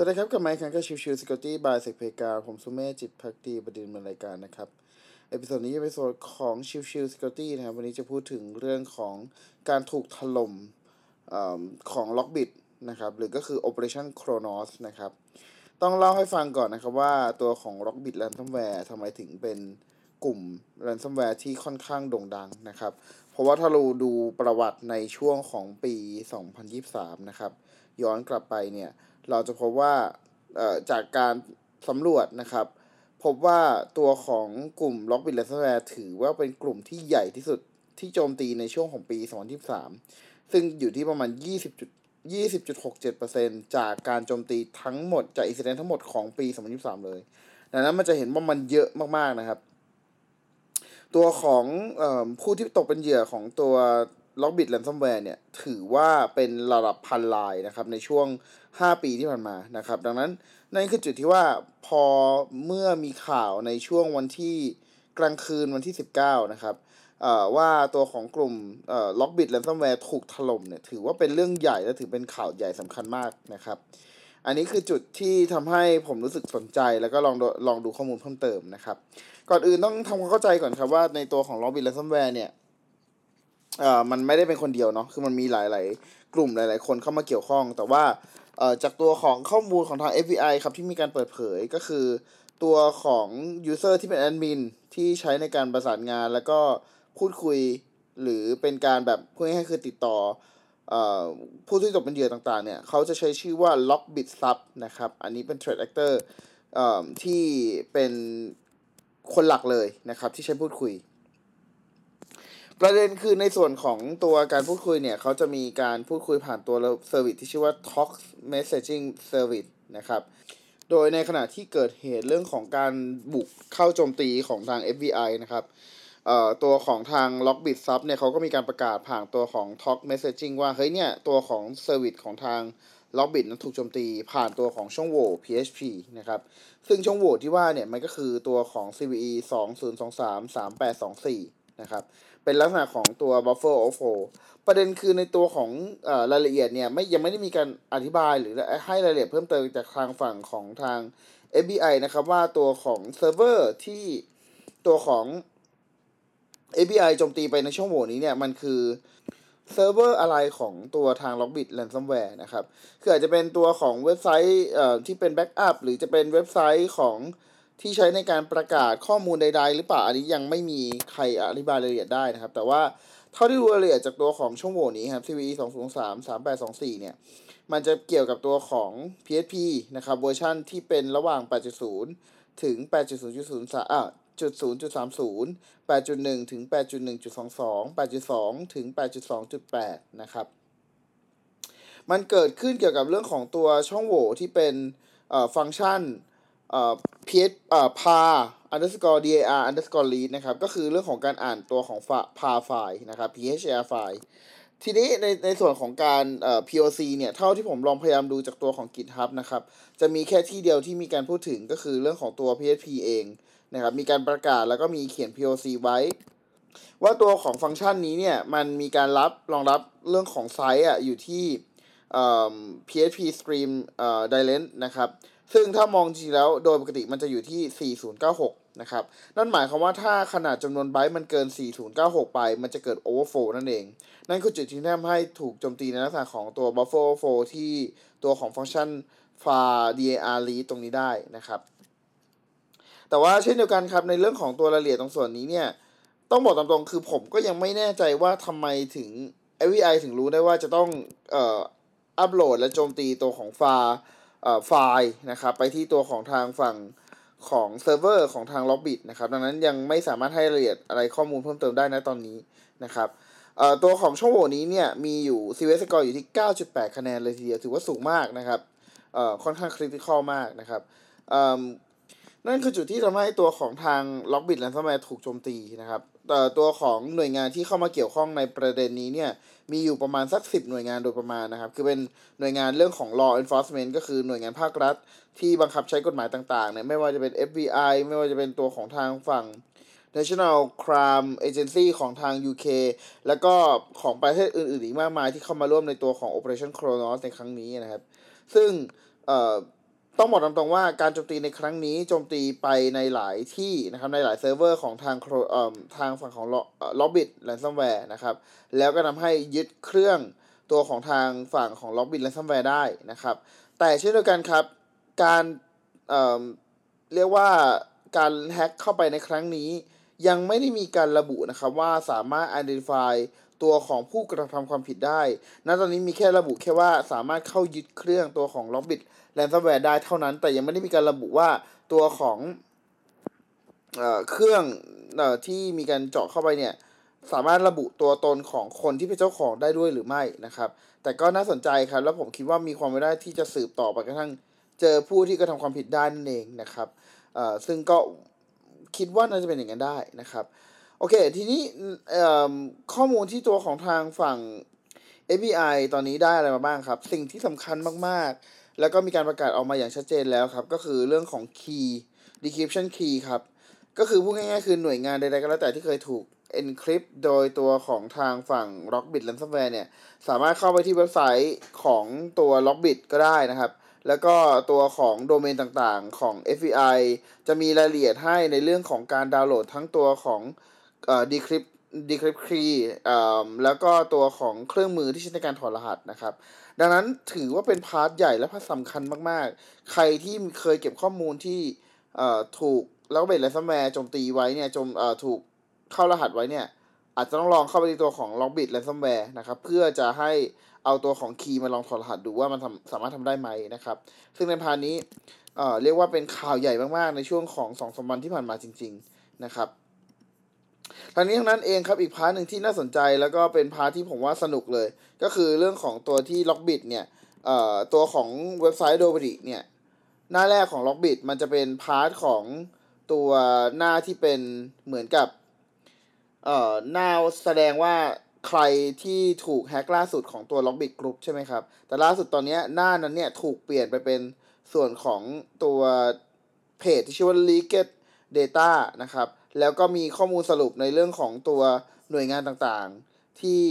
สวัสดีครับ กลับมาอีกครั้งกับ Chill Chill Security by SecPlayground ผมสุเมธจิตภักดีบดินทร์ ผู้ดำเนินรายการนะครับ episode นี้จะเป็น episode ของ Chill Chill Security นะครับ วันนี้จะพูดถึงเรื่องของการถูกถล่มอของ LockBit นะครับ หรือก็คือ Operation Cronos นะครับ ต้องเล่าให้ฟังก่อนนะครับว่าตัวของ LockBit Ransomware ทำไมถึงเป็นกลุ่ม Ransomware ที่ค่อนข้างโด่งดังนะครับ เพราะว่าถ้าเราดูประวัติในช่วงของปี 2023 นะครับ ย้อนกลับไปเนี่ยเราจะพบว่าจากการสำรวจนะครับ พบว่าตัวของกลุ่ม Lockbit Ransomware ถือว่าเป็นกลุ่มที่ใหญ่ที่สุดที่โจมตีในช่วงของปี 2023 ซึ่งอยู่ที่ประมาณ 20 20.67%จากการโจมตีทั้งหมดจากอินซิเดนทั้งหมดของปี 2023 เลยดังนั้นมันจะเห็นว่ามันเยอะมากๆนะครับ ตัวของอผู้ที่ตกเป็นเหยื่อของตัว LockBit Ransomware เนี่ยถือว่าเป็นระดับพันรายนะครับในช่วง 5 ปีที่ผ่านมานะครับ ดังนั้นนั่นคือจุดที่ว่าพอเมื่อมีข่าวในช่วงวันที่กลางคืนวันที่ 19 นะครับว่าตัวของกลุ่ม LockBit Ransomware ถูกถล่มเนี่ยถือว่าเป็นเรื่องใหญ่และถือเป็นข่าวใหญ่สำคัญมากนะครับ อันนี้คือจุดที่ทำให้ผมรู้สึกสนใจแล้วก็ลองลองดูข้อมูลเพิ่มเติมนะครับ ก่อนอื่นต้องทำความเข้าใจก่อนครับว่าในตัวของล็อกบิดแลนซัมแวร์เนี่ย เอ่อมันไม่ได้เป็นคนเดียวเนาะคือมันมีหลาย ๆ กลุ่มหลาย ๆ คนเข้ามาเกี่ยวข้อง แต่ว่าเอ่อจากตัวของข้อมูลของทาง FBI ครับที่มีการเปิดเผยก็คือ ตัวของ user ที่เป็นแอดมินที่ใช้ในการประสานงาน แล้วก็พูดคุยหรือเป็นการแบบพูดง่ายๆคือติดต่ออผู้ที่ตกเป็นเหยื่อต่างๆ เนี่ย เขาจะใช้ชื่อว่า Lockbit Sub นะครับ อันนี้เป็น Threat Actor ที่เป็นคนหลักเลยนะครับ ที่ใช้พูดคุย ประเด็นคือในส่วนของตัวการพูดคุยเนี่ยเขาจะมีการพูดคุยผ่านตัว service ที่ชื่อว่า Tox Messaging Service นะครับ โดยในขณะที่เกิดเหตุเรื่องของการบุกเข้าโจมตีของทาง FBI นะครับตัวของทาง LockBitSupp เนี่ยเขาก็มีการประกาศผ่านตัวของ Tox Messaging ว่า เฮ้ยเนี่ย ตัวของ service ของทาง LockBit นั้นถูกโจมตีผ่านตัวของช่องโหว่ PHP นะครับ ซึ่งช่องโหว่ที่ว่าเนี่ย มันก็คือตัวของ CVE 2023 3824 นะครับ เป็นลักษณะของตัว buffer overflow ประเด็นคือในตัวของอรายละเอียดเนี่ยไม่ยังไม่ได้มีการอธิบายหรือให้รายละเอียดเพิ่มเติมจากทางฝั่งของทาง FBI นะครับว่าตัวของเซิร์ฟเวอร์ที่ตัวของ API โจมตีไปในช่องโหว่นี้เนี่ยมันคือเซิร์ฟเวอร์อะไรของตัวทาง LockBit Ransomware นะครับ คืออาจจะเป็นตัวของเว็บไซต์ที่เป็น backup หรือจะเป็นเว็บไซต์ของ ที่ใช้ในการประกาศข้อมูลใด ๆ หรือเปล่าอันนี้ยังไม่มีใครอธิบายรายละเอียดได้นะครับ แต่ว่าเท่าที่รู้รายละเอียดจากตัวของช่องโหว่นี้ครับ CVE 203 3824 เนี่ย มันจะเกี่ยวกับตัวของ PHP นะครับเวอร์ชันที่เป็นระหว่าง 8.0 ถึง 8.0.03อ่าจุดศูนย์จุดสามศูนย์แปดจุดหนึ่งถึงแปดจุดหนึ่งจุดสองสองแปดจุดสองถึงแปดจุดสองจุดแปดนะครับ มันเกิดขึ้นเกี่ยวกับเรื่องของตัวช่องโหว่ที่เป็นฟังก์ชัน เอ่อ ps เอ่อ par underscore dar underscore read นะครับ ก็คือเรื่องของการอ่านตัวของ par ไฟล์นะครับ phar ไฟล์ ทีนี้ในในส่วนของการเอ่อ POC เนี่ย เท่าที่ผมลองพยายามดูจากตัวของ GitHub นะครับ จะมีแค่ที่เดียวที่มีการพูดถึงก็คือเรื่องของตัว PHP เองนะครับ มีการประกาศแล้วก็มีเขียน POC ไว้ ว่าตัวของฟังก์ชันนี้เนี่ย มันมีการรับรองรับเรื่องของไซส์อะอยู่ที่ PHP Stream Direct นะครับ ซึ่งถ้ามองจริงแล้วโดยปกติมันจะอยู่ที่ 4096 นะครับ นั่นหมายความว่าถ้าขนาดจำนวนไบต์มันเกิน 4096 ไป มันจะเกิด overflow นั่นเอง นั่นคือจุดที่ทำให้ถูกโจมตีในลักษณะของตัว buffer overflow ที่ตัวของฟังก์ชัน phar dir read ตรงนี้ได้นะครับ แต่ว่าเช่นเดียวกันครับ ในเรื่องของตัวรายละเอียดตรงส่วนนี้เนี่ย ต้องบอกตามตรงคือผมก็ยังไม่แน่ใจว่าทำไมถึง FBI ถึงรู้ได้ว่าจะต้องเอ่ออัปโหลดและโจมตีตัวของไฟล์เอ่อ ไฟล์นะครับไปที่ตัวของทางฝั่งของเซิร์ฟเวอร์ของทาง LockBit นะครับดังนั้นยังไม่สามารถให้รายละเอียดอะไรข้อมูลเพิ่มเติมได้นะตอนนี้นะครับตัวของช่องโหว่นี้เนี่ยมีอยู่ CVSS score อยู่ที่ 9.8 คะแนนเลยทีเดียวถือว่าสูงมากนะครับค่อนข้างคริติคอลมากนะครับนั่นคือจุดที่ทำให้ตัวของทาง Lockbit Ransomware ถูกโจมตีนะครับ ตัวของหน่วยงานที่เข้ามาเกี่ยวข้องในประเด็นนี้เนี่ยมีอยู่ประมาณสักสิบหน่วยงานโดยประมาณนะครับ คือเป็นหน่วยงานเรื่องของ law enforcement ก็คือหน่วยงานภาครัฐ ที่บังคับใช้กฎหมายต่างๆเนี่ยไม่ว่าจะเป็น FBI ไม่ว่าจะเป็นตัวของทางฝั่ง National Crime Agency ของทาง UK แล้วก็ของประเทศอื่นๆอีกมากมายที่เข้ามาร่วมในตัวของ Operation Cronos ในครั้งนี้นะครับ ซึ่ง ต้องบอกตรงๆว่าการโจมตีในครั้งนี้โจมตีไปในหลายที่นะครับในหลายเซิร์ฟเวอร์ของทางเอ่อทางฝั่งของ Lockbit Ransomware นะครับแล้วก็ทำให้ยึดเครื่องตัวของทางฝั่งของ Lockbit Ransomware ได้นะครับ แต่เช่นเดียวกันครับการเอ่อเรียกว่าการแฮ็กเข้าไปในครั้งนี้ ยังไม่ได้มีการระบุนะครับว่าสามารถ identify ตัวของผู้กระทำความผิดได้ ณ ตอนนี้มีแค่ระบุแค่ว่าสามารถเข้ายึดเครื่องตัวของล็อกบิต Lockbit Ransomware ได้เท่านั้น แต่ยังไม่ได้มีการระบุว่าตัวของเอ่อเครื่องเอ่อที่มีการเจาะเข้าไปเนี่ยสามารถระบุตัวตนของคนที่เป็นเจ้าของได้ด้วยหรือไม่นะครับ แต่ก็น่าสนใจครับ แล้วผมคิดว่ามีความเป็นได้ที่จะสืบต่อไปกระทั่งเจอผู้ที่กระทำความผิดได้นั่นเองนะครับเอ่อซึ่งก็คิดว่าน่าจะเป็นอย่างนั้นได้นะครับ โอเค ทีนี้ข้อมูลที่ตัวของทางฝั่ง FBI ตอนนี้ได้อะไรมาบ้างครับ สิ่งที่สำคัญมากๆ แล้วก็มีการประกาศออกมาอย่างชัดเจนแล้วครับ ก็คือเรื่องของ key decryption key ครับ ก็คือพูดง่ายๆคือหน่วยงานใดๆก็แล้วแต่ที่เคยถูก encrypt โดยตัวของทางฝั่ง Lockbit Ransomware เนี่ย สามารถเข้าไปที่เว็บไซต์ของตัว Lockbit ก็ได้นะครับ แล้วก็ตัวของโดเมนต่างๆของ FBI จะมีรายละเอียดให้ในเรื่องของการดาวน์โหลดทั้งตัวของเอ่อ decrypt decrypt key เอ่อแล้วก็ตัวของเครื่องมือที่ใช้ในการถอดรหัสนะครับ ดังนั้นถือว่าเป็น part ใหญ่และ part สำคัญมากๆ ใครที่เคยเก็บข้อมูลที่ถูกแล้วก็เป็น ransomware โจมตีไว้เนี่ยจมถูกเข้ารหัสไว้เนี่ย อาจจะต้องลองเข้าไปในตัวของ Lockbit Ransomware นะครับ เพื่อจะให้เอาตัวของ key มาลองถอดรหัสดูว่ามันสามารถทำได้ไหมนะครับ ซึ่งใน part นี้เรียกว่าเป็นข่าวใหญ่มากๆในช่วงของสองสามวันที่ผ่านมาจริง ๆนะครับ ทั้งนี้ทั้งนั้นเองครับอีก part หนึ่งที่น่าสนใจแล้วก็เป็น part ที่ผมว่าสนุกเลย ก็คือเรื่องของตัวที่ Lockbit เนี่ยเอ่อตัวของเว็บไซต์ d o b r i เนี่ยหน้าแรกของ Lockbit มันจะเป็น part ของตัวหน้าที่เป็นเหมือนกับเอ่อหน้าแสดงว่าใครที่ถูกแฮกล่าสุดของตัว Lockbit Group ใช่ไหมครับ แต่ล่าสุดตอนนี้หน้านั้นเนี่ยถูกเปลี่ยนไปเป็นส่วนของตัวเพจที่ชื่อว่า Leaked Data นะครับ แล้วก็มีข้อมูลสรุปในเรื่องของตัวหน่วยงานต่างๆ ที่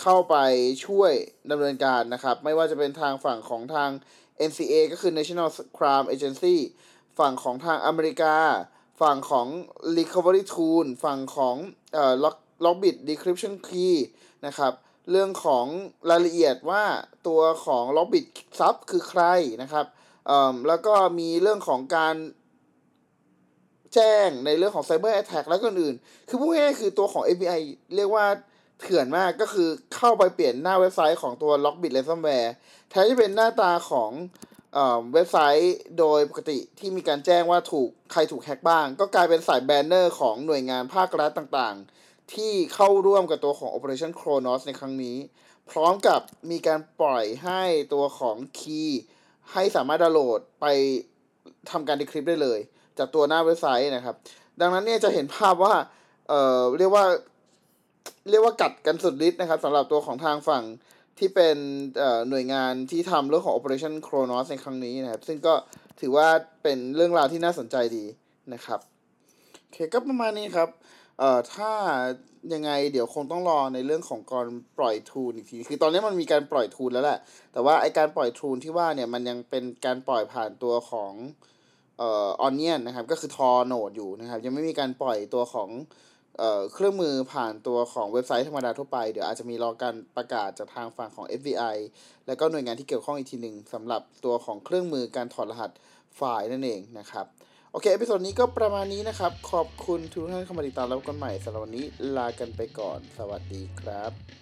เข้าไปช่วยดำเนินการนะครับ ไม่ว่าจะเป็นทางฝั่งของทาง NCA ก็คือ National Crime Agency ฝั่งของทางอเมริกา ฝั่งของ Recovery Tool ฝั่งของเอ่อ Lockbit Decryption Key นะครับเรื่องของรายละเอียดว่าตัวของ Lockbit ซับคือใครนะครับเอ่อแล้วก็มีเรื่องของการ แจ้งในเรื่องของ Cyber Attack และก็อื่น คือพูดง่ายๆคือตัวของ FBI เรียกว่าเถื่อนมากก็คือเข้าไปเปลี่ยนหน้าเว็บไซต์ของตัว Lockbit Ransomware แทนที่เป็นหน้าตาของเว็บไซต์โดยปกติที่มีการแจ้งว่าถูกใครถูกแฮ็กบ้าง ก็กลายเป็นสายแบนเนอร์ของหน่วยงานภาครัฐต่างๆ ที่เข้าร่วมกับตัวของ Operation Cronos ในครั้งนี้ พร้อมกับมีการปล่อยให้ตัวของ key ให้สามารถดาวน์โหลดไปทำการ decrypt ได้เลย จากตัวหน้าเว็บไซต์นะครับ ดังนั้นเนี่ยจะเห็นภาพว่า เอ่อ เรียกว่า เรียกว่ากัดกันสุดฤทธิ์นะครับสำหรับตัวของทางฝั่งที่เป็นหน่วยงานที่ทำเรื่องของ Operation Kronos ในครั้งนี้นะครับ ซึ่งก็ถือว่าเป็นเรื่องราวที่น่าสนใจดีนะครับโอเคก็ประมาณนี้ครับเอ่อถ้ายังไงเดี๋ยวคงต้องรอในเรื่องของการปล่อยทูนอีกที คือตอนนี้มันมีการปล่อยทูนแล้วแหละ แต่ว่าไอการปล่อยทูนที่ว่าเนี่ยมันยังเป็นการปล่อยผ่านตัวของ เอ่อออนเนียนนะครับก็คือทอโนดอยู่นะครับ ยังไม่มีการปล่อยตัวของเอ่อเครื่องมือผ่านตัวของเว็บไซต์ธรรมดาทั่วไป เดี๋ยวอาจจะมีรอการประกาศจากทางฝั่งของ FBI แล้วก็หน่วยงานที่เกี่ยวข้องอีกทีหนึ่งสำหรับตัวของเครื่องมือการถอดรหัสไฟล์นั่นเองนะครับ โอเค episode นี้ก็ประมาณนี้นะครับ ขอบคุณทุกท่านเข้ามาติดตามแล้วกันใหม่สำหรับวันนี้ลากันไปก่อน สวัสดีครับ